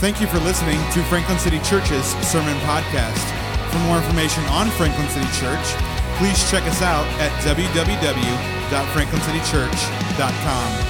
Thank you for listening to Franklin City Church's Sermon Podcast. For more information on Franklin City Church, please check us out at www.franklincitychurch.com.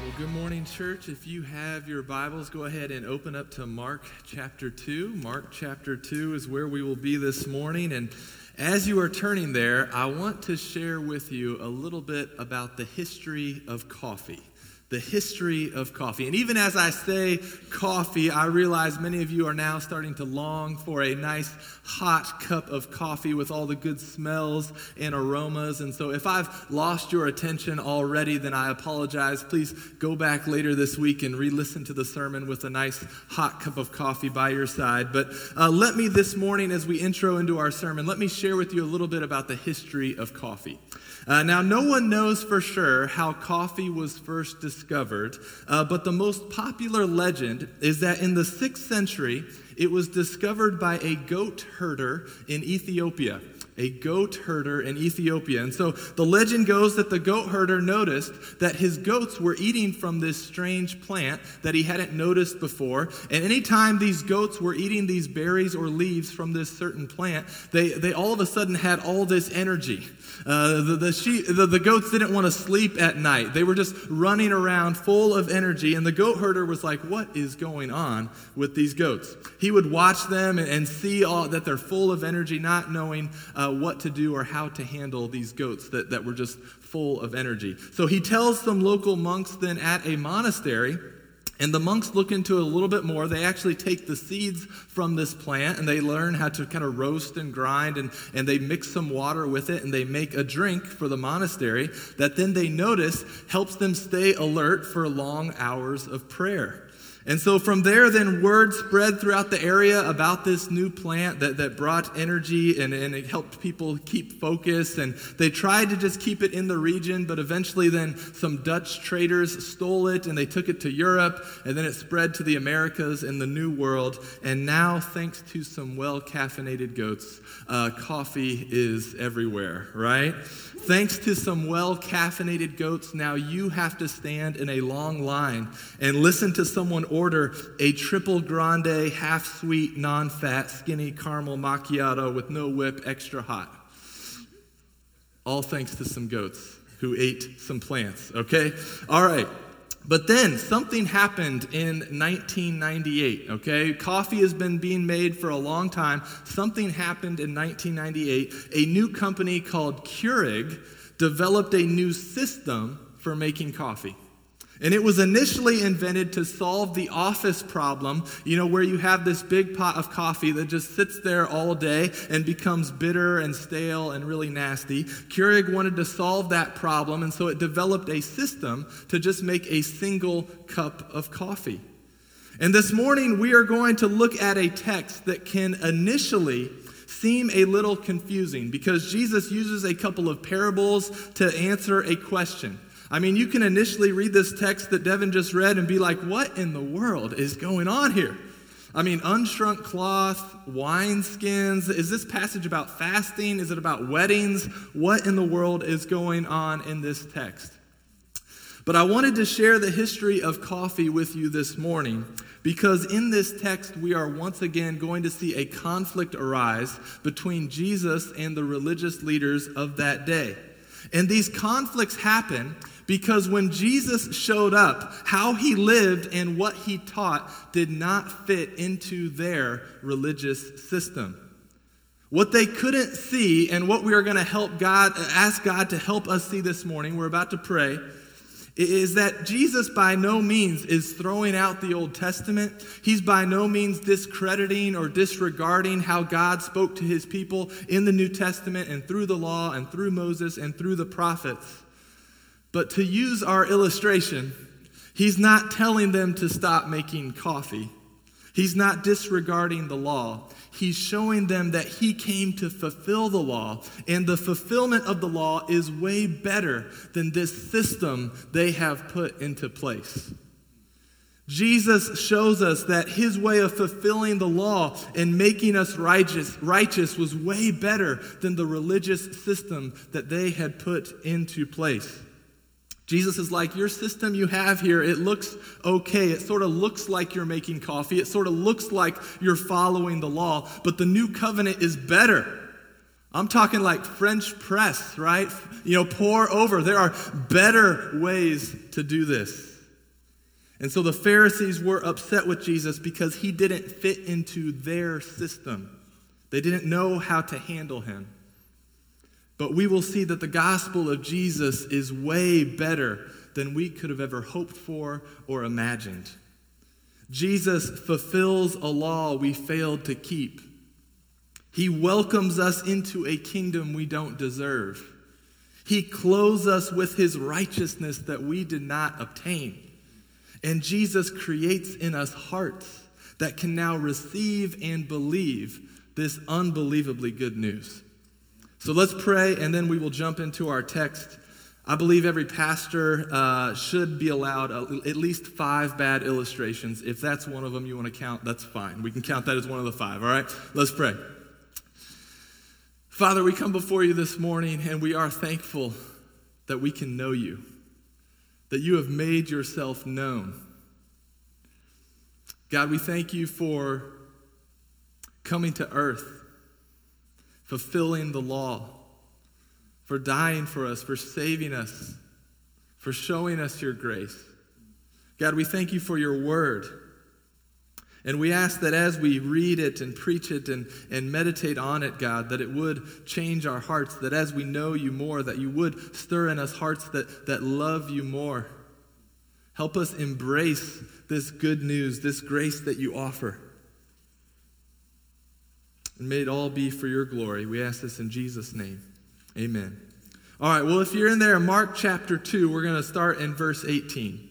Well, good morning, church. If you have your Bibles, go ahead and open up to Mark chapter 2. Mark chapter 2 is where we will be this morning. And as you are turning there, I want to share with you a little bit about the history of coffee the history of coffee. And even as I say coffee, I realize many of you are now starting to long for a nice hot cup of coffee with all the good smells and aromas. And so if I've lost your attention already, then I apologize. Please go back later this week and re listen to the sermon with a nice hot cup of coffee by your side. But uh, let me this morning, as we intro into our sermon, let me share with you a little bit about the history of coffee. Uh, now, no one knows for sure how coffee was first discovered, uh, but the most popular legend is that in the 6th century, it was discovered by a goat herder in Ethiopia a goat herder in Ethiopia. And so the legend goes that the goat herder noticed that his goats were eating from this strange plant that he hadn't noticed before. And anytime these goats were eating these berries or leaves from this certain plant, they, they all of a sudden had all this energy. Uh, the, the, sheep, the, the goats didn't want to sleep at night. They were just running around full of energy. And the goat herder was like, What is going on with these goats? He would watch them and, and see all, that they're full of energy, not knowing. Uh, uh, what to do or how to handle these goats that, that were just full of energy. So he tells some local monks then at a monastery. And the monks look into it a little bit more. They actually take the seeds from this plant and they learn how to kind of roast and grind and, and they mix some water with it and they make a drink for the monastery that then they notice helps them stay alert for long hours of prayer. And so from there, then word spread throughout the area about this new plant that, that brought energy and, and it helped people keep focused. And they tried to just keep it in the region, but eventually, then some Dutch traders stole it and they took it to Europe. And then it spread to the Americas and the New World. And now, thanks to some well caffeinated goats, uh, coffee is everywhere, right? Thanks to some well caffeinated goats, now you have to stand in a long line and listen to someone order a triple grande, half sweet, non fat, skinny caramel macchiato with no whip, extra hot. All thanks to some goats who ate some plants, okay? All right. But then something happened in 1998, okay? Coffee has been being made for a long time. Something happened in 1998. A new company called Keurig developed a new system for making coffee. And it was initially invented to solve the office problem, you know, where you have this big pot of coffee that just sits there all day and becomes bitter and stale and really nasty. Keurig wanted to solve that problem, and so it developed a system to just make a single cup of coffee. And this morning, we are going to look at a text that can initially seem a little confusing because Jesus uses a couple of parables to answer a question. I mean, you can initially read this text that Devin just read and be like, what in the world is going on here? I mean, unshrunk cloth, wineskins. Is this passage about fasting? Is it about weddings? What in the world is going on in this text? But I wanted to share the history of coffee with you this morning because in this text we are once again going to see a conflict arise between Jesus and the religious leaders of that day. And these conflicts happen because when Jesus showed up, how he lived and what he taught did not fit into their religious system. What they couldn't see, and what we are going to help God, ask God to help us see this morning, we're about to pray, is that Jesus by no means is throwing out the Old Testament. He's by no means discrediting or disregarding how God spoke to his people in the New Testament and through the law and through Moses and through the prophets. But to use our illustration, he's not telling them to stop making coffee. He's not disregarding the law. He's showing them that he came to fulfill the law, and the fulfillment of the law is way better than this system they have put into place. Jesus shows us that his way of fulfilling the law and making us righteous, righteous was way better than the religious system that they had put into place. Jesus is like, Your system you have here, it looks okay. It sort of looks like you're making coffee. It sort of looks like you're following the law, but the new covenant is better. I'm talking like French press, right? You know, pour over. There are better ways to do this. And so the Pharisees were upset with Jesus because he didn't fit into their system. They didn't know how to handle him. But we will see that the gospel of Jesus is way better than we could have ever hoped for or imagined. Jesus fulfills a law we failed to keep. He welcomes us into a kingdom we don't deserve. He clothes us with his righteousness that we did not obtain. And Jesus creates in us hearts that can now receive and believe this unbelievably good news. So let's pray, and then we will jump into our text. I believe every pastor uh, should be allowed at least five bad illustrations. If that's one of them you want to count, that's fine. We can count that as one of the five, all right? Let's pray. Father, we come before you this morning, and we are thankful that we can know you, that you have made yourself known. God, we thank you for coming to earth fulfilling the law, for dying for us, for saving us, for showing us your grace. God, we thank you for your word. And we ask that as we read it and preach it and, and meditate on it, God, that it would change our hearts, that as we know you more, that you would stir in us hearts that, that love you more. Help us embrace this good news, this grace that you offer. And may it all be for your glory. We ask this in Jesus' name. Amen. All right, well, if you're in there, Mark chapter 2, we're going to start in verse 18.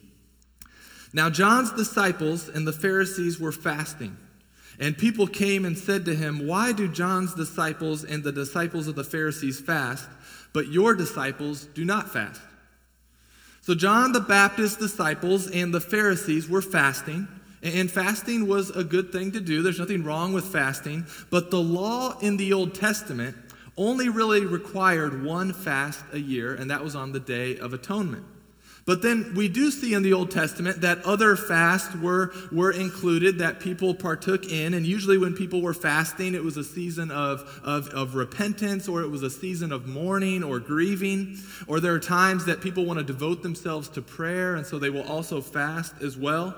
Now, John's disciples and the Pharisees were fasting. And people came and said to him, Why do John's disciples and the disciples of the Pharisees fast, but your disciples do not fast? So, John the Baptist's disciples and the Pharisees were fasting. And fasting was a good thing to do. There's nothing wrong with fasting. But the law in the Old Testament only really required one fast a year, and that was on the Day of Atonement. But then we do see in the Old Testament that other fasts were, were included that people partook in. And usually, when people were fasting, it was a season of, of, of repentance, or it was a season of mourning or grieving. Or there are times that people want to devote themselves to prayer, and so they will also fast as well.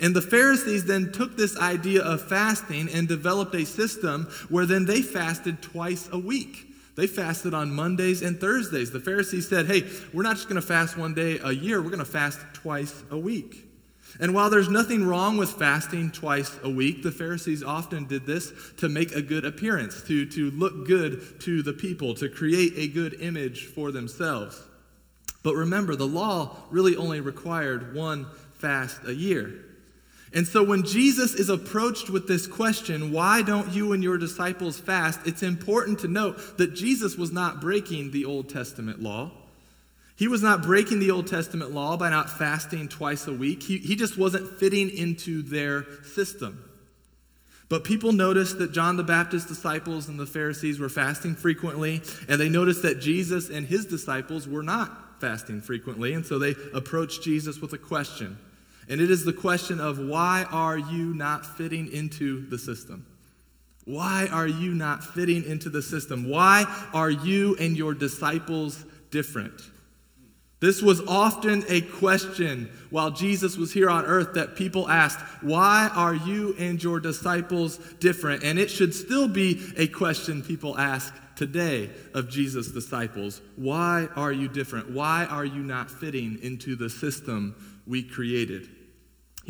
And the Pharisees then took this idea of fasting and developed a system where then they fasted twice a week. They fasted on Mondays and Thursdays. The Pharisees said, hey, we're not just going to fast one day a year, we're going to fast twice a week. And while there's nothing wrong with fasting twice a week, the Pharisees often did this to make a good appearance, to, to look good to the people, to create a good image for themselves. But remember, the law really only required one fast a year. And so when Jesus is approached with this question, why don't you and your disciples fast? It's important to note that Jesus was not breaking the Old Testament law. He was not breaking the Old Testament law by not fasting twice a week. He, he just wasn't fitting into their system. But people noticed that John the Baptist's disciples and the Pharisees were fasting frequently, and they noticed that Jesus and his disciples were not fasting frequently, and so they approached Jesus with a question. And it is the question of why are you not fitting into the system? Why are you not fitting into the system? Why are you and your disciples different? This was often a question while Jesus was here on earth that people asked, Why are you and your disciples different? And it should still be a question people ask today of Jesus' disciples. Why are you different? Why are you not fitting into the system we created?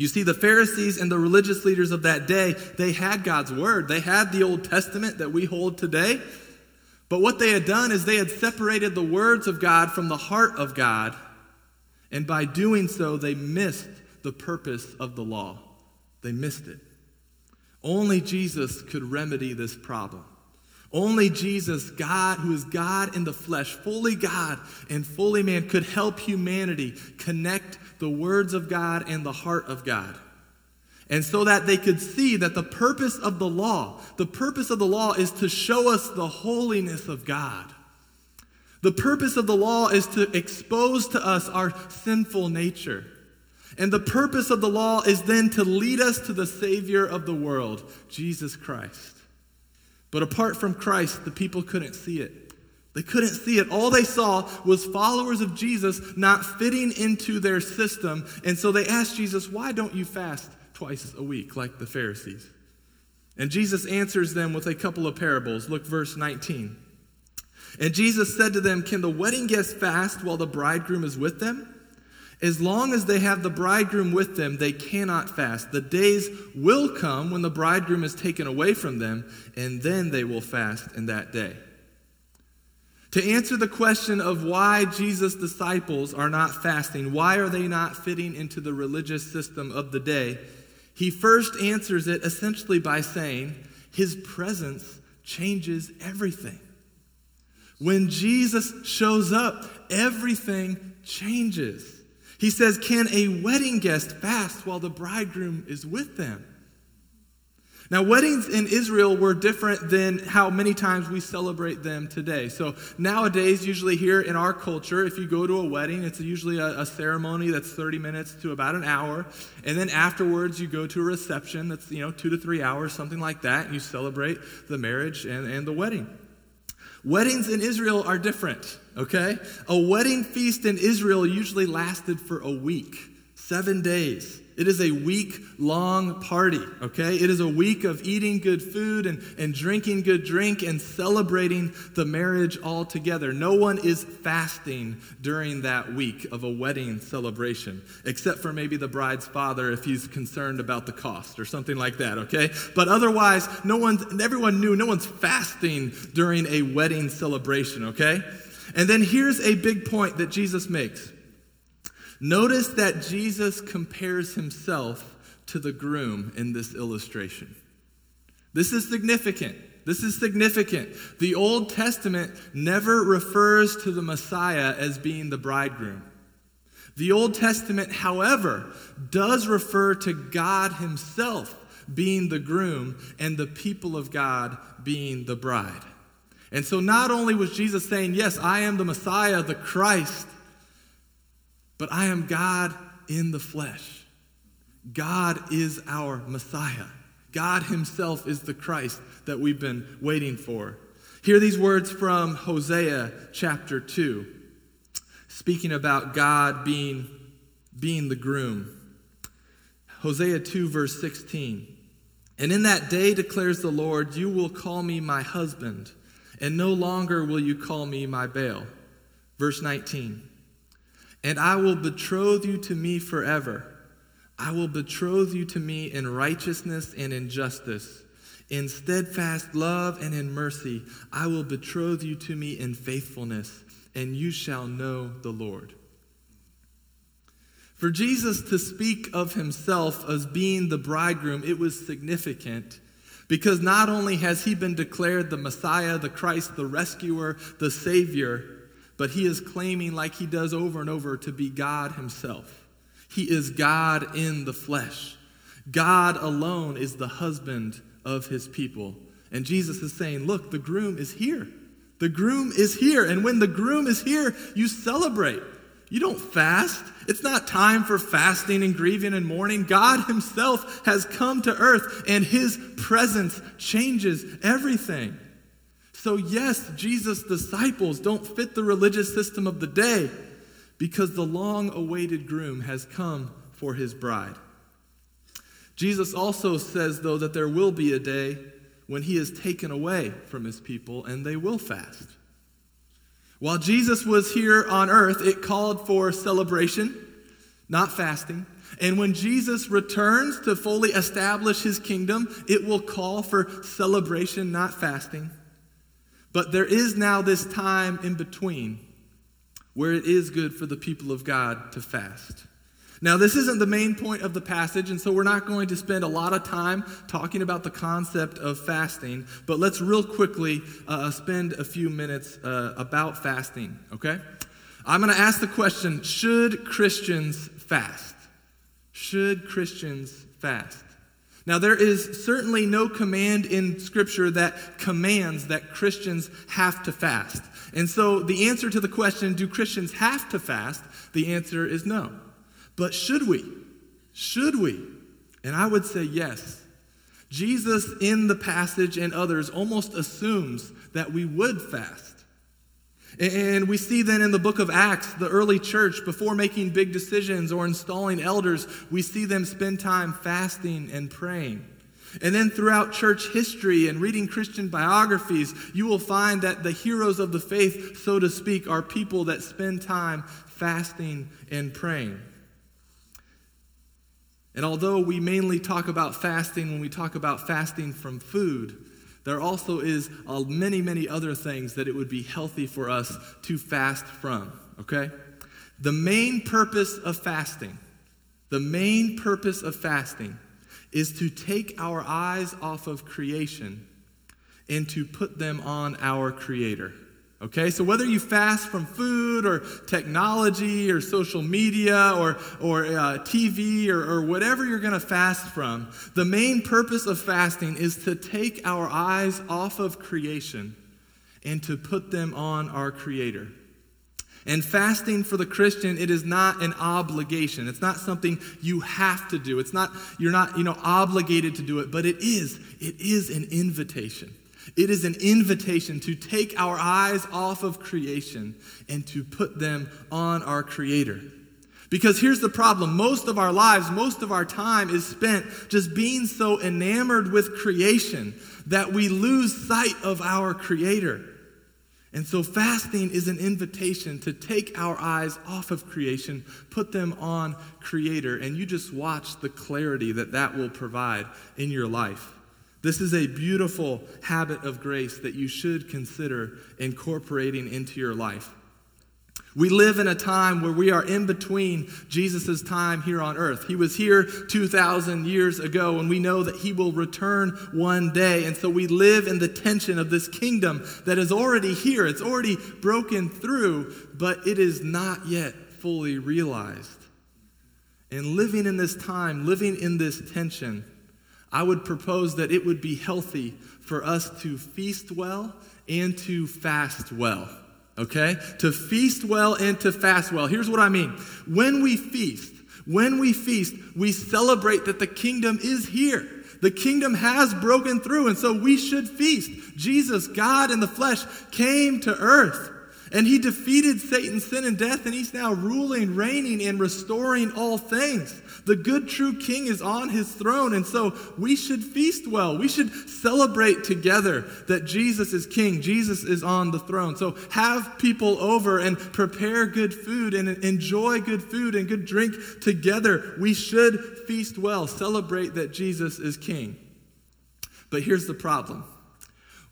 You see, the Pharisees and the religious leaders of that day, they had God's word. They had the Old Testament that we hold today. But what they had done is they had separated the words of God from the heart of God. And by doing so, they missed the purpose of the law. They missed it. Only Jesus could remedy this problem. Only Jesus, God, who is God in the flesh, fully God and fully man, could help humanity connect the words of God and the heart of God. And so that they could see that the purpose of the law, the purpose of the law is to show us the holiness of God. The purpose of the law is to expose to us our sinful nature. And the purpose of the law is then to lead us to the Savior of the world, Jesus Christ. But apart from Christ, the people couldn't see it. They couldn't see it. All they saw was followers of Jesus not fitting into their system. And so they asked Jesus, Why don't you fast twice a week like the Pharisees? And Jesus answers them with a couple of parables. Look, verse 19. And Jesus said to them, Can the wedding guests fast while the bridegroom is with them? As long as they have the bridegroom with them, they cannot fast. The days will come when the bridegroom is taken away from them, and then they will fast in that day. To answer the question of why Jesus' disciples are not fasting, why are they not fitting into the religious system of the day, he first answers it essentially by saying, His presence changes everything. When Jesus shows up, everything changes. He says, Can a wedding guest fast while the bridegroom is with them? Now, weddings in Israel were different than how many times we celebrate them today. So, nowadays, usually here in our culture, if you go to a wedding, it's usually a, a, ceremony that's 30 minutes to about an hour. And then afterwards, you go to a reception that's, you know, two to three hours, something like that, and you celebrate the marriage and, and the wedding. Weddings in Israel are different, okay? A wedding feast in Israel usually lasted for a week, seven days. It is a week long party, okay? It is a week of eating good food and, and drinking good drink and celebrating the marriage all together. No one is fasting during that week of a wedding celebration, except for maybe the bride's father if he's concerned about the cost or something like that, okay? But otherwise, no one, everyone knew no one's fasting during a wedding celebration, okay? And then here's a big point that Jesus makes. Notice that Jesus compares himself to the groom in this illustration. This is significant. This is significant. The Old Testament never refers to the Messiah as being the bridegroom. The Old Testament, however, does refer to God Himself being the groom and the people of God being the bride. And so, not only was Jesus saying, Yes, I am the Messiah, the Christ, but I am God in the flesh. God is our Messiah. God Himself is the Christ that we've been waiting for. Hear these words from Hosea chapter 2, speaking about God being, being the groom. Hosea 2, verse 16. And in that day, declares the Lord, you will call me my husband, and no longer will you call me my Baal. Verse 19. And I will betroth you to me forever. I will betroth you to me in righteousness and in justice. In steadfast love and in mercy, I will betroth you to me in faithfulness, and you shall know the Lord. For Jesus to speak of himself as being the bridegroom, it was significant because not only has he been declared the Messiah, the Christ, the rescuer, the Savior, but he is claiming, like he does over and over, to be God himself. He is God in the flesh. God alone is the husband of his people. And Jesus is saying, Look, the groom is here. The groom is here. And when the groom is here, you celebrate. You don't fast. It's not time for fasting and grieving and mourning. God Himself has come to earth, and His presence changes everything. So, yes, Jesus' disciples don't fit the religious system of the day because the long awaited groom has come for his bride. Jesus also says, though, that there will be a day when he is taken away from his people and they will fast. While Jesus was here on earth, it called for celebration, not fasting. And when Jesus returns to fully establish his kingdom, it will call for celebration, not fasting. But there is now this time in between where it is good for the people of God to fast. Now, this isn't the main point of the passage, and so we're not going to spend a lot of time talking about the concept of fasting, but let's real quickly uh, spend a few minutes uh, about fasting, okay? I'm going to ask the question Should Christians fast? Should Christians fast? Now, there is certainly no command in Scripture that commands that Christians have to fast. And so, the answer to the question, do Christians have to fast? The answer is no. But should we? Should we? And I would say yes. Jesus, in the passage and others, almost assumes that we would fast. And we see then in the book of Acts, the early church, before making big decisions or installing elders, we see them spend time fasting and praying. And then throughout church history and reading Christian biographies, you will find that the heroes of the faith, so to speak, are people that spend time fasting and praying. And although we mainly talk about fasting when we talk about fasting from food, there also is uh, many, many other things that it would be healthy for us to fast from, okay? The main purpose of fasting, the main purpose of fasting is to take our eyes off of creation and to put them on our Creator. Okay, so whether you fast from food or technology or social media or, or uh, TV or, or whatever you're going to fast from, the main purpose of fasting is to take our eyes off of creation and to put them on our Creator. And fasting for the Christian, it is not an obligation. It's not something you have to do. It's not, you're not, you know, obligated to do it, but it is, it is an invitation. It is an invitation to take our eyes off of creation and to put them on our Creator. Because here's the problem most of our lives, most of our time is spent just being so enamored with creation that we lose sight of our Creator. And so, fasting is an invitation to take our eyes off of creation, put them on Creator, and you just watch the clarity that that will provide in your life. This is a beautiful habit of grace that you should consider incorporating into your life. We live in a time where we are in between Jesus' time here on earth. He was here 2,000 years ago, and we know that he will return one day. And so we live in the tension of this kingdom that is already here. It's already broken through, but it is not yet fully realized. And living in this time, living in this tension, I would propose that it would be healthy for us to feast well and to fast well. Okay? To feast well and to fast well. Here's what I mean. When we feast, when we feast, we celebrate that the kingdom is here. The kingdom has broken through, and so we should feast. Jesus, God in the flesh, came to earth. And he defeated Satan, sin, and death, and he's now ruling, reigning, and restoring all things. The good, true king is on his throne, and so we should feast well. We should celebrate together that Jesus is king, Jesus is on the throne. So have people over and prepare good food and enjoy good food and good drink together. We should feast well, celebrate that Jesus is king. But here's the problem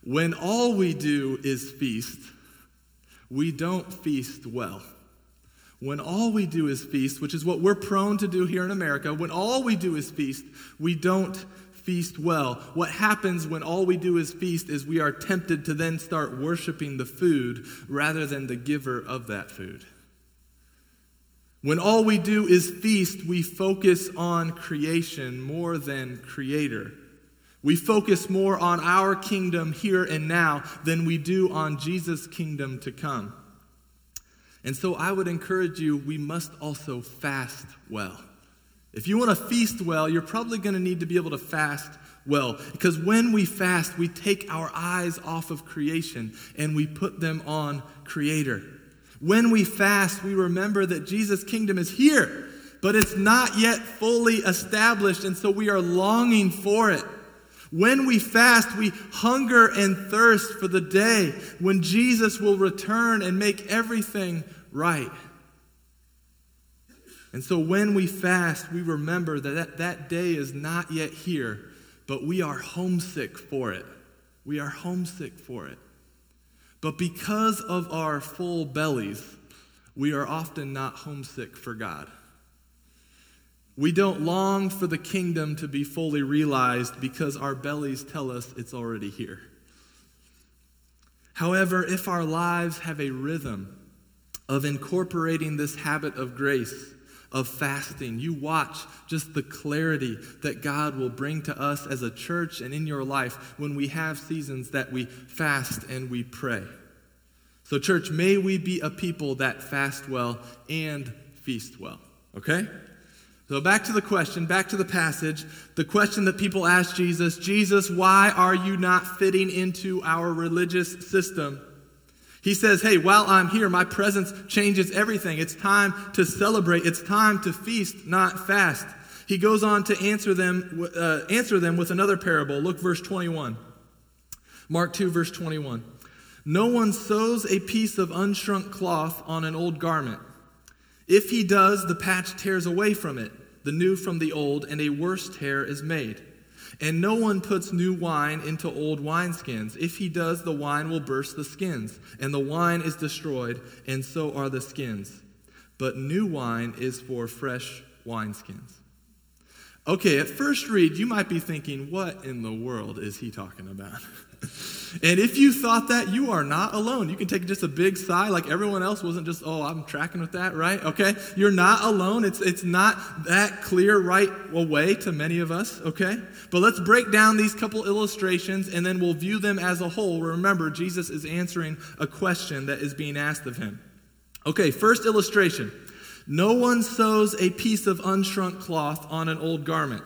when all we do is feast, we don't feast well. When all we do is feast, which is what we're prone to do here in America, when all we do is feast, we don't feast well. What happens when all we do is feast is we are tempted to then start worshiping the food rather than the giver of that food. When all we do is feast, we focus on creation more than creator. We focus more on our kingdom here and now than we do on Jesus' kingdom to come. And so I would encourage you, we must also fast well. If you want to feast well, you're probably going to need to be able to fast well. Because when we fast, we take our eyes off of creation and we put them on Creator. When we fast, we remember that Jesus' kingdom is here, but it's not yet fully established, and so we are longing for it. When we fast, we hunger and thirst for the day when Jesus will return and make everything right. And so when we fast, we remember that, that that day is not yet here, but we are homesick for it. We are homesick for it. But because of our full bellies, we are often not homesick for God. We don't long for the kingdom to be fully realized because our bellies tell us it's already here. However, if our lives have a rhythm of incorporating this habit of grace, of fasting. You watch just the clarity that God will bring to us as a church and in your life when we have seasons that we fast and we pray. So, church, may we be a people that fast well and feast well. Okay? So, back to the question, back to the passage. The question that people ask Jesus Jesus, why are you not fitting into our religious system? He says, Hey, while I'm here, my presence changes everything. It's time to celebrate, it's time to feast, not fast. He goes on to answer them, uh, answer them with another parable. Look, verse 21. Mark 2, verse 21. No one sews a piece of unshrunk cloth on an old garment. If he does, the patch tears away from it, the new from the old, and a worse tear is made. And no one puts new wine into old wineskins. If he does, the wine will burst the skins, and the wine is destroyed, and so are the skins. But new wine is for fresh wineskins. Okay, at first read, you might be thinking, what in the world is he talking about? and if you thought that, you are not alone. You can take just a big sigh, like everyone else wasn't just, oh, I'm tracking with that, right? Okay? You're not alone. It's, it's not that clear right away to many of us, okay? But let's break down these couple illustrations and then we'll view them as a whole. Remember, Jesus is answering a question that is being asked of him. Okay, first illustration. No one sews a piece of unshrunk cloth on an old garment.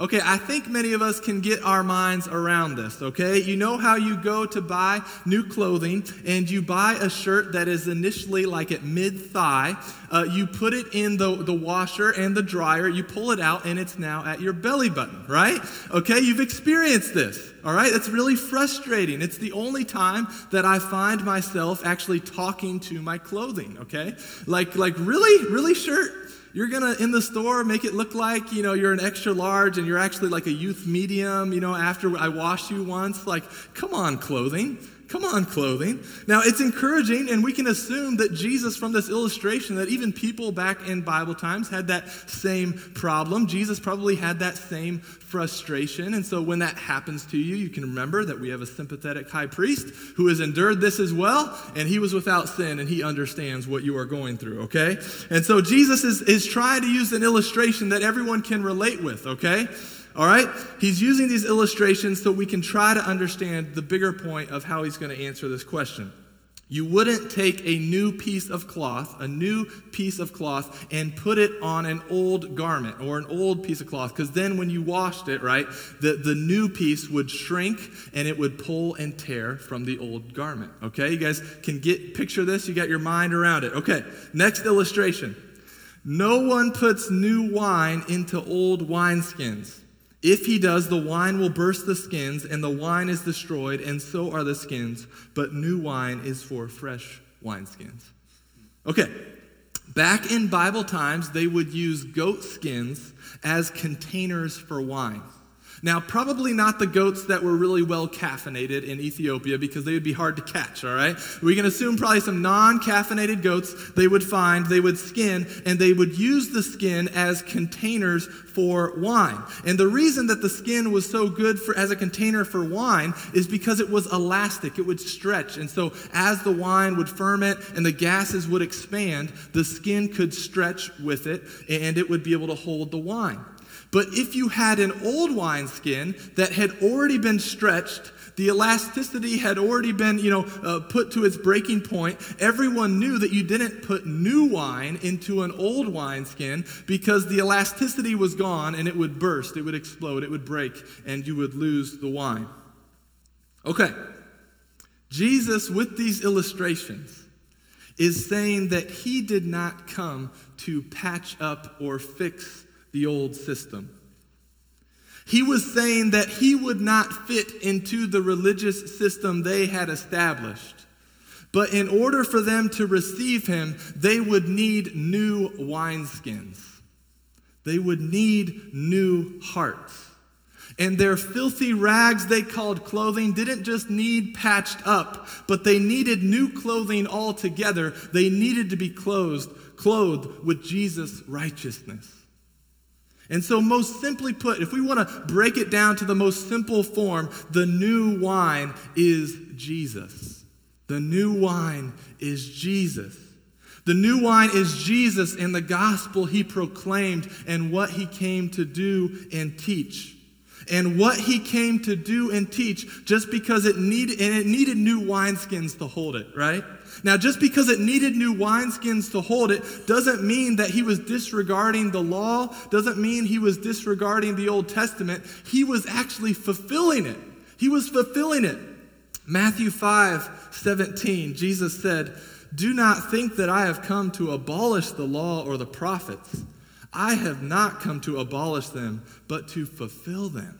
Okay, I think many of us can get our minds around this, okay? You know how you go to buy new clothing and you buy a shirt that is initially like at mid thigh. Uh, you put it in the, the washer and the dryer, you pull it out, and it's now at your belly button, right? Okay, you've experienced this, all right? It's really frustrating. It's the only time that I find myself actually talking to my clothing, okay? Like, like really, really shirt? You're gonna in the store make it look like you know you're an extra large and you're actually like a youth medium you know after i washed you once. Like come on clothing Come on, clothing. Now, it's encouraging, and we can assume that Jesus, from this illustration, that even people back in Bible times had that same problem. Jesus probably had that same frustration. And so, when that happens to you, you can remember that we have a sympathetic high priest who has endured this as well, and he was without sin, and he understands what you are going through, okay? And so, Jesus is, is trying to use an illustration that everyone can relate with, okay? All right? He's using these illustrations so we can try to understand the bigger point of how he's going to answer this question. You wouldn't take a new piece of cloth, a new piece of cloth, and put it on an old garment or an old piece of cloth, because then when you washed it, right, the, the new piece would shrink and it would pull and tear from the old garment. Okay, you guys can get picture this, you got your mind around it. Okay, next illustration. No one puts new wine into old wineskins. If he does, the wine will burst the skins, and the wine is destroyed, and so are the skins. But new wine is for fresh wineskins. Okay, back in Bible times, they would use goat skins as containers for wine. Now, probably not the goats that were really well caffeinated in Ethiopia because they would be hard to catch, all right? We can assume probably some non caffeinated goats they would find, they would skin, and they would use the skin as containers for wine. And the reason that the skin was so good for, as a container for wine is because it was elastic, it would stretch. And so as the wine would ferment and the gases would expand, the skin could stretch with it and it would be able to hold the wine. But if you had an old wineskin that had already been stretched, the elasticity had already been, you know, uh, put to its breaking point. Everyone knew that you didn't put new wine into an old wineskin because the elasticity was gone and it would burst, it would explode, it would break, and you would lose the wine. Okay. Jesus, with these illustrations, is saying that he did not come to patch up or fix the old system. He was saying that he would not fit into the religious system they had established. But in order for them to receive him, they would need new wineskins. They would need new hearts. And their filthy rags they called clothing didn't just need patched up, but they needed new clothing altogether. They needed to be clothed, clothed with Jesus' righteousness. And so, most simply put, if we want to break it down to the most simple form, the new wine is Jesus. The new wine is Jesus. The new wine is Jesus and the gospel he proclaimed and what he came to do and teach. And what he came to do and teach just because it needed and it needed new wineskins to hold it, right? Now, just because it needed new wineskins to hold it doesn't mean that he was disregarding the law, doesn't mean he was disregarding the Old Testament. He was actually fulfilling it. He was fulfilling it. Matthew 5 17, Jesus said, Do not think that I have come to abolish the law or the prophets. I have not come to abolish them, but to fulfill them.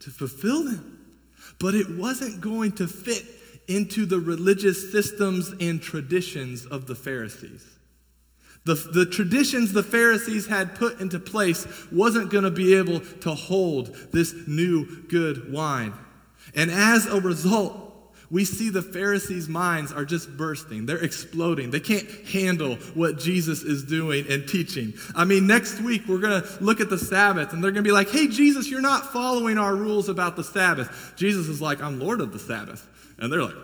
To fulfill them. But it wasn't going to fit into the religious systems and traditions of the Pharisees. The, the traditions the Pharisees had put into place wasn't going to be able to hold this new good wine. And as a result, we see the Pharisees' minds are just bursting. They're exploding. They can't handle what Jesus is doing and teaching. I mean, next week we're going to look at the Sabbath and they're going to be like, hey, Jesus, you're not following our rules about the Sabbath. Jesus is like, I'm Lord of the Sabbath. And they're like,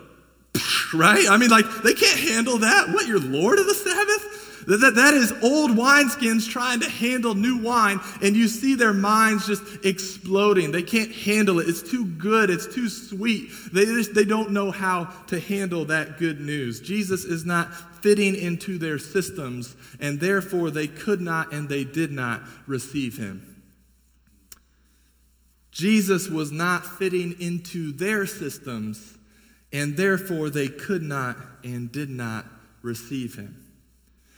right? I mean, like, they can't handle that. What, you're Lord of the Sabbath? That, that is old wineskins trying to handle new wine, and you see their minds just exploding. They can't handle it. It's too good. It's too sweet. They just they don't know how to handle that good news. Jesus is not fitting into their systems, and therefore they could not and they did not receive him. Jesus was not fitting into their systems and therefore they could not and did not receive him.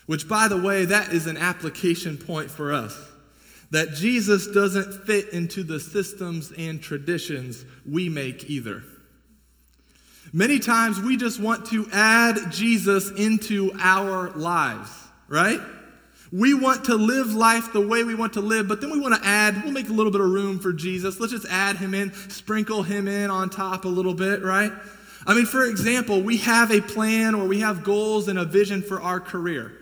Which, by the way, that is an application point for us. That Jesus doesn't fit into the systems and traditions we make either. Many times we just want to add Jesus into our lives, right? We want to live life the way we want to live, but then we want to add, we'll make a little bit of room for Jesus. Let's just add him in, sprinkle him in on top a little bit, right? I mean, for example, we have a plan or we have goals and a vision for our career.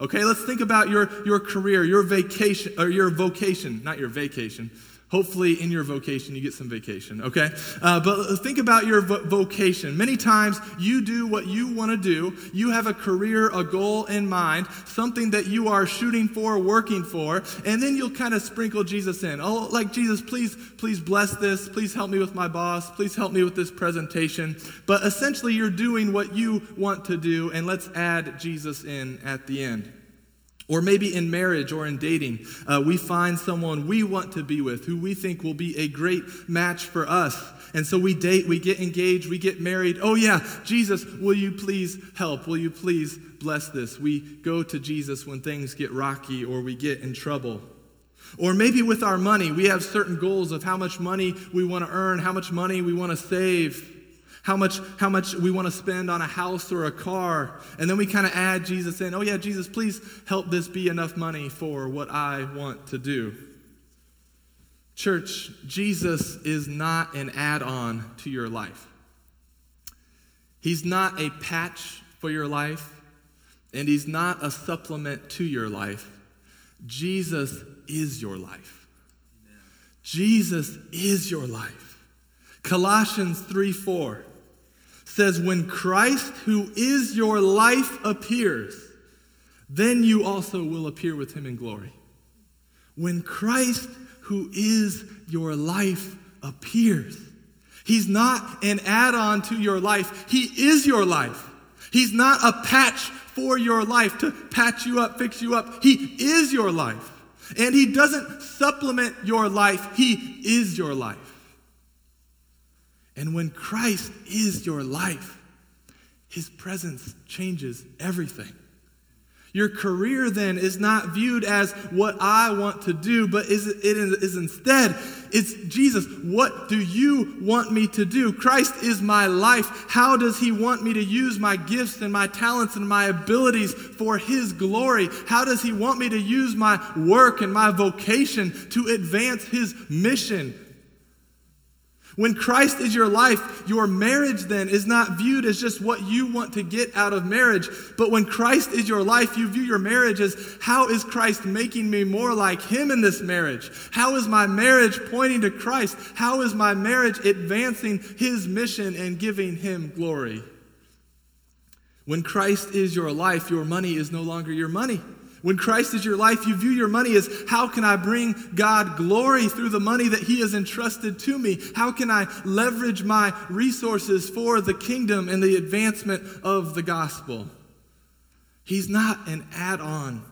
Okay, let's think about your, your career, your vacation, or your vocation, not your vacation, Hopefully, in your vocation, you get some vacation, okay? Uh, but think about your vo- vocation. Many times, you do what you want to do. You have a career, a goal in mind, something that you are shooting for, working for, and then you'll kind of sprinkle Jesus in. Oh, like, Jesus, please, please bless this. Please help me with my boss. Please help me with this presentation. But essentially, you're doing what you want to do, and let's add Jesus in at the end. Or maybe in marriage or in dating, uh, we find someone we want to be with who we think will be a great match for us. And so we date, we get engaged, we get married. Oh, yeah, Jesus, will you please help? Will you please bless this? We go to Jesus when things get rocky or we get in trouble. Or maybe with our money, we have certain goals of how much money we want to earn, how much money we want to save how much, how much we want to spend on a house or a car. And then we kind of add Jesus in. Oh, yeah, Jesus, please help this be enough money for what I want to do. Church, Jesus is not an add on to your life. He's not a patch for your life, and He's not a supplement to your life. Jesus is your life. Jesus is your life. Colossians 3 4 says, When Christ, who is your life, appears, then you also will appear with him in glory. When Christ, who is your life, appears, he's not an add on to your life, he is your life. He's not a patch for your life to patch you up, fix you up. He is your life. And he doesn't supplement your life, he is your life. And when Christ is your life, his presence changes everything. Your career then is not viewed as what I want to do, but is, it is instead, it's Jesus, what do you want me to do? Christ is my life. How does he want me to use my gifts and my talents and my abilities for his glory? How does he want me to use my work and my vocation to advance his mission? When Christ is your life, your marriage then is not viewed as just what you want to get out of marriage. But when Christ is your life, you view your marriage as how is Christ making me more like Him in this marriage? How is my marriage pointing to Christ? How is my marriage advancing His mission and giving Him glory? When Christ is your life, your money is no longer your money. When Christ is your life, you view your money as how can I bring God glory through the money that He has entrusted to me? How can I leverage my resources for the kingdom and the advancement of the gospel? He's not an add on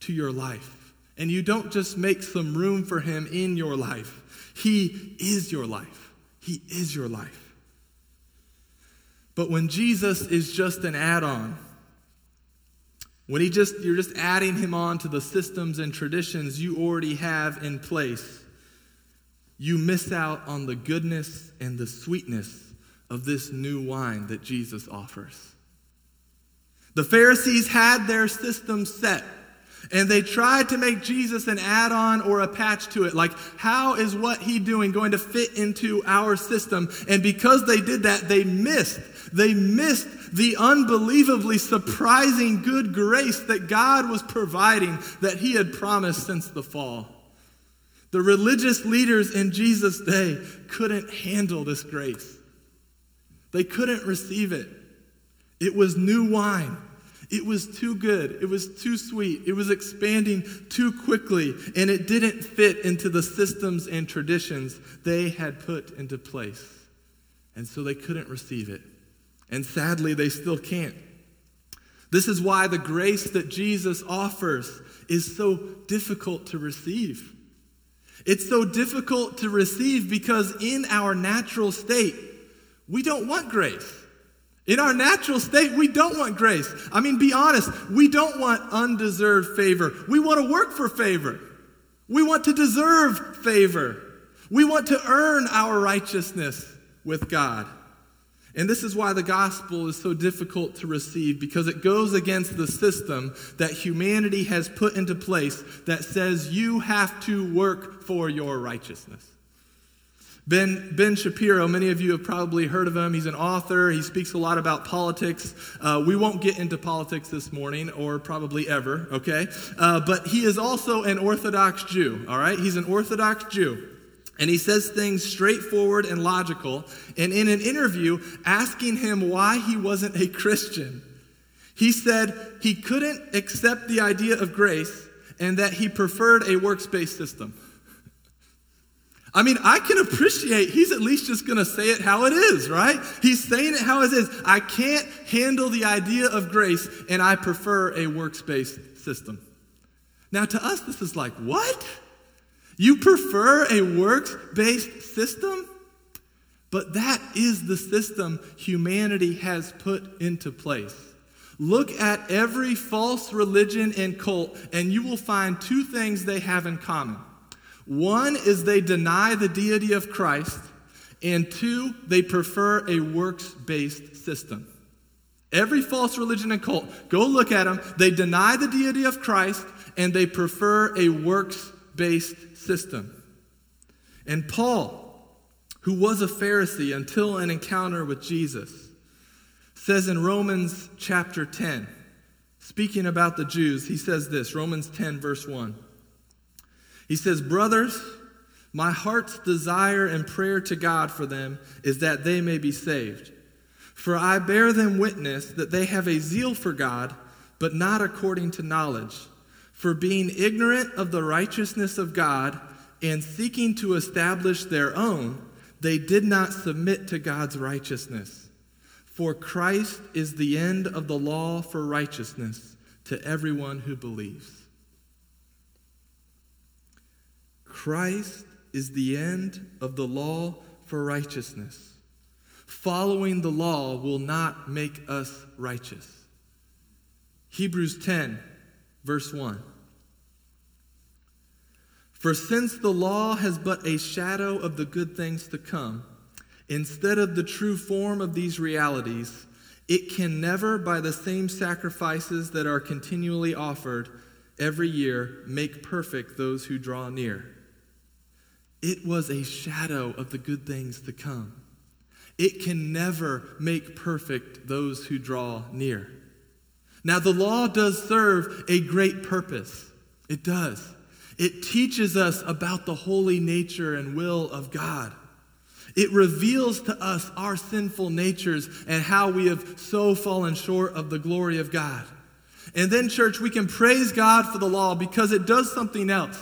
to your life. And you don't just make some room for Him in your life, He is your life. He is your life. But when Jesus is just an add on, when he just you're just adding him on to the systems and traditions you already have in place, you miss out on the goodness and the sweetness of this new wine that Jesus offers. The Pharisees had their system set. And they tried to make Jesus an add on or a patch to it. Like, how is what he doing going to fit into our system? And because they did that, they missed. They missed the unbelievably surprising good grace that God was providing that he had promised since the fall. The religious leaders in Jesus' day couldn't handle this grace, they couldn't receive it. It was new wine. It was too good. It was too sweet. It was expanding too quickly, and it didn't fit into the systems and traditions they had put into place. And so they couldn't receive it. And sadly, they still can't. This is why the grace that Jesus offers is so difficult to receive. It's so difficult to receive because in our natural state, we don't want grace. In our natural state, we don't want grace. I mean, be honest, we don't want undeserved favor. We want to work for favor. We want to deserve favor. We want to earn our righteousness with God. And this is why the gospel is so difficult to receive because it goes against the system that humanity has put into place that says you have to work for your righteousness. Ben, ben Shapiro, many of you have probably heard of him. He's an author. He speaks a lot about politics. Uh, we won't get into politics this morning, or probably ever, okay? Uh, but he is also an Orthodox Jew, all right? He's an Orthodox Jew. And he says things straightforward and logical. And in an interview, asking him why he wasn't a Christian, he said he couldn't accept the idea of grace and that he preferred a works based system. I mean, I can appreciate he's at least just going to say it how it is, right? He's saying it how it is. I can't handle the idea of grace, and I prefer a works based system. Now, to us, this is like, what? You prefer a works based system? But that is the system humanity has put into place. Look at every false religion and cult, and you will find two things they have in common. One is they deny the deity of Christ, and two, they prefer a works based system. Every false religion and cult, go look at them. They deny the deity of Christ, and they prefer a works based system. And Paul, who was a Pharisee until an encounter with Jesus, says in Romans chapter 10, speaking about the Jews, he says this Romans 10, verse 1. He says, Brothers, my heart's desire and prayer to God for them is that they may be saved. For I bear them witness that they have a zeal for God, but not according to knowledge. For being ignorant of the righteousness of God and seeking to establish their own, they did not submit to God's righteousness. For Christ is the end of the law for righteousness to everyone who believes. Christ is the end of the law for righteousness. Following the law will not make us righteous. Hebrews 10, verse 1. For since the law has but a shadow of the good things to come, instead of the true form of these realities, it can never, by the same sacrifices that are continually offered every year, make perfect those who draw near. It was a shadow of the good things to come. It can never make perfect those who draw near. Now, the law does serve a great purpose. It does. It teaches us about the holy nature and will of God. It reveals to us our sinful natures and how we have so fallen short of the glory of God. And then, church, we can praise God for the law because it does something else.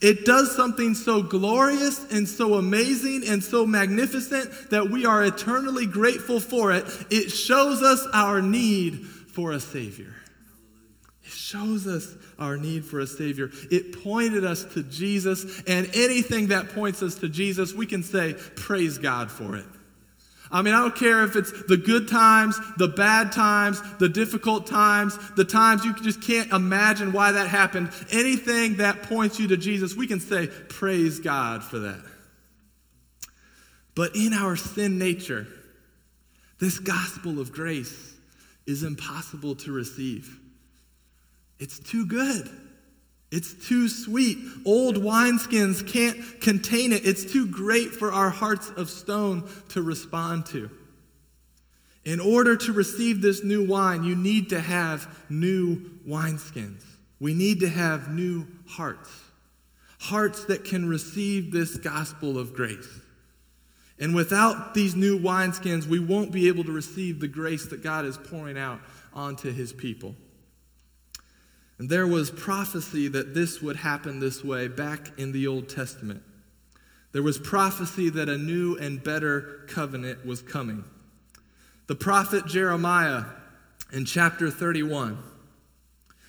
It does something so glorious and so amazing and so magnificent that we are eternally grateful for it. It shows us our need for a Savior. It shows us our need for a Savior. It pointed us to Jesus, and anything that points us to Jesus, we can say, Praise God for it. I mean, I don't care if it's the good times, the bad times, the difficult times, the times you just can't imagine why that happened. Anything that points you to Jesus, we can say, Praise God for that. But in our sin nature, this gospel of grace is impossible to receive. It's too good. It's too sweet. Old wineskins can't contain it. It's too great for our hearts of stone to respond to. In order to receive this new wine, you need to have new wineskins. We need to have new hearts, hearts that can receive this gospel of grace. And without these new wineskins, we won't be able to receive the grace that God is pouring out onto his people. And there was prophecy that this would happen this way back in the Old Testament. There was prophecy that a new and better covenant was coming. The prophet Jeremiah in chapter 31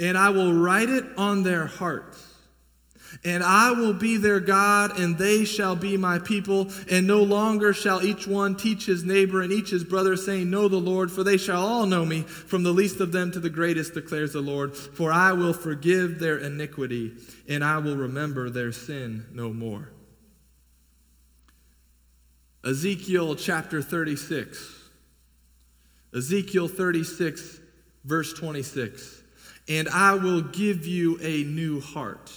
and I will write it on their hearts. And I will be their God, and they shall be my people. And no longer shall each one teach his neighbor and each his brother, saying, Know the Lord, for they shall all know me, from the least of them to the greatest, declares the Lord. For I will forgive their iniquity, and I will remember their sin no more. Ezekiel chapter 36. Ezekiel 36, verse 26 and I will give you a new heart,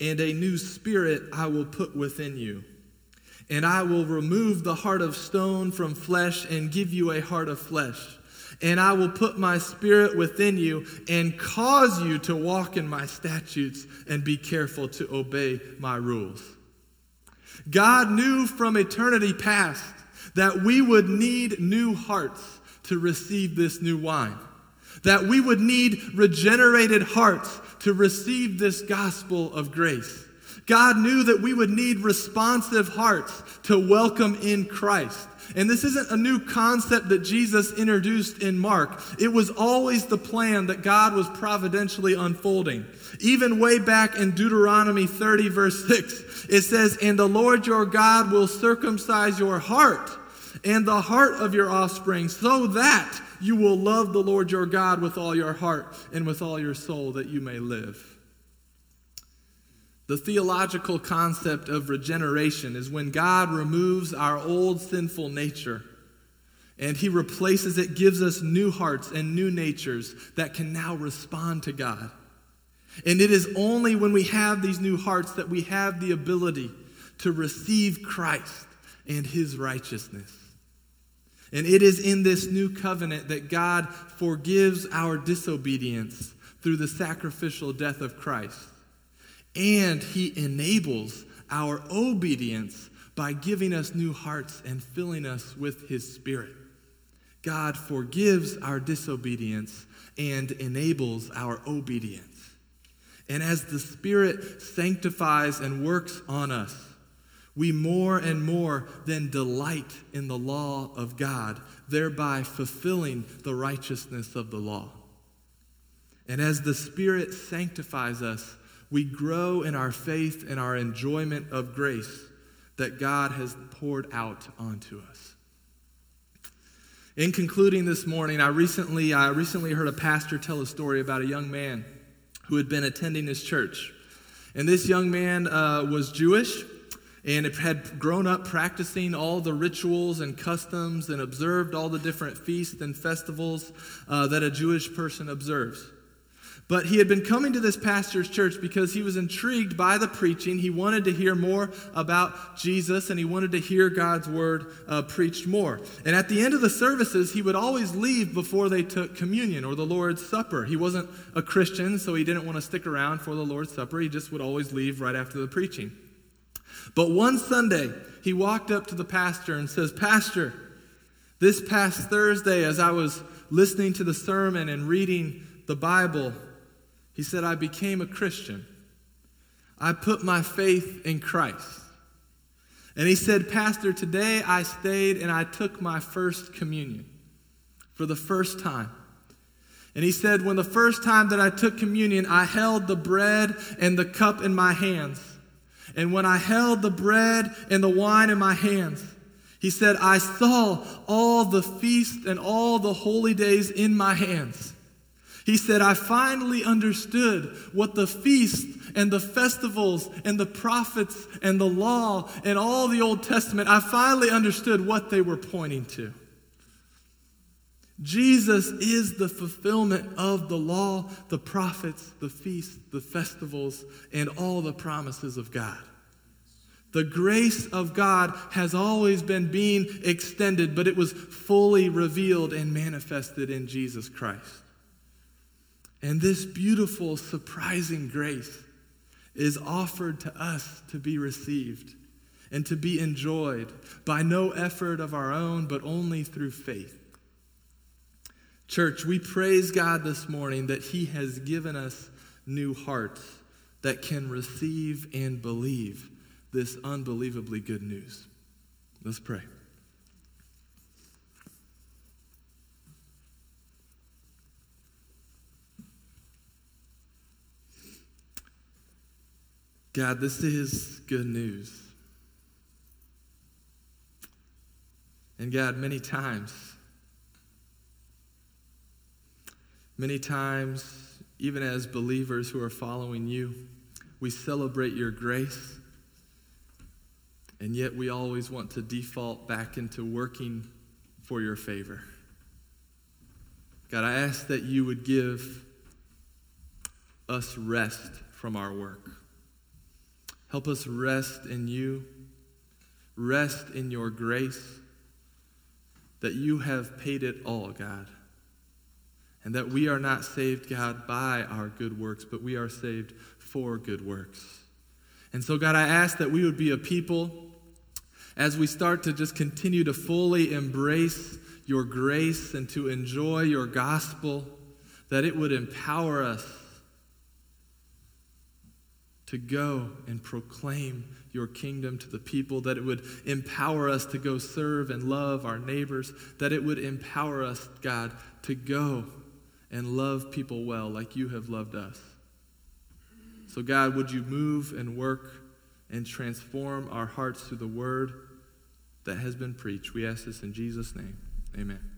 and a new spirit I will put within you. And I will remove the heart of stone from flesh and give you a heart of flesh. And I will put my spirit within you and cause you to walk in my statutes and be careful to obey my rules. God knew from eternity past that we would need new hearts to receive this new wine that we would need regenerated hearts to receive this gospel of grace. God knew that we would need responsive hearts to welcome in Christ. And this isn't a new concept that Jesus introduced in Mark. It was always the plan that God was providentially unfolding. Even way back in Deuteronomy 30, verse 6, it says, And the Lord your God will circumcise your heart and the heart of your offspring, so that you will love the Lord your God with all your heart and with all your soul that you may live. The theological concept of regeneration is when God removes our old sinful nature and he replaces it, gives us new hearts and new natures that can now respond to God. And it is only when we have these new hearts that we have the ability to receive Christ and his righteousness. And it is in this new covenant that God forgives our disobedience through the sacrificial death of Christ. And he enables our obedience by giving us new hearts and filling us with his spirit. God forgives our disobedience and enables our obedience. And as the Spirit sanctifies and works on us, we more and more then delight in the law of God, thereby fulfilling the righteousness of the law. And as the Spirit sanctifies us, we grow in our faith and our enjoyment of grace that God has poured out onto us. In concluding this morning, I recently, I recently heard a pastor tell a story about a young man who had been attending his church. And this young man uh, was Jewish, and had grown up practicing all the rituals and customs and observed all the different feasts and festivals uh, that a Jewish person observes. But he had been coming to this pastor's church because he was intrigued by the preaching. He wanted to hear more about Jesus and he wanted to hear God's word uh, preached more. And at the end of the services, he would always leave before they took communion or the Lord's Supper. He wasn't a Christian, so he didn't want to stick around for the Lord's Supper. He just would always leave right after the preaching. But one Sunday, he walked up to the pastor and says, Pastor, this past Thursday, as I was listening to the sermon and reading the Bible, he said, I became a Christian. I put my faith in Christ. And he said, Pastor, today I stayed and I took my first communion for the first time. And he said, When the first time that I took communion, I held the bread and the cup in my hands. And when I held the bread and the wine in my hands, he said, I saw all the feast and all the holy days in my hands. He said, I finally understood what the feast and the festivals and the prophets and the law and all the Old Testament, I finally understood what they were pointing to. Jesus is the fulfillment of the law, the prophets, the feasts, the festivals, and all the promises of God. The grace of God has always been being extended, but it was fully revealed and manifested in Jesus Christ. And this beautiful, surprising grace is offered to us to be received and to be enjoyed by no effort of our own, but only through faith. Church, we praise God this morning that He has given us new hearts that can receive and believe this unbelievably good news. Let's pray. God, this is good news. And God, many times, many times, even as believers who are following you, we celebrate your grace, and yet we always want to default back into working for your favor. God, I ask that you would give us rest from our work. Help us rest in you, rest in your grace, that you have paid it all, God. And that we are not saved, God, by our good works, but we are saved for good works. And so, God, I ask that we would be a people as we start to just continue to fully embrace your grace and to enjoy your gospel, that it would empower us to go and proclaim your kingdom to the people, that it would empower us to go serve and love our neighbors, that it would empower us, God, to go and love people well like you have loved us. So, God, would you move and work and transform our hearts through the word that has been preached? We ask this in Jesus' name. Amen.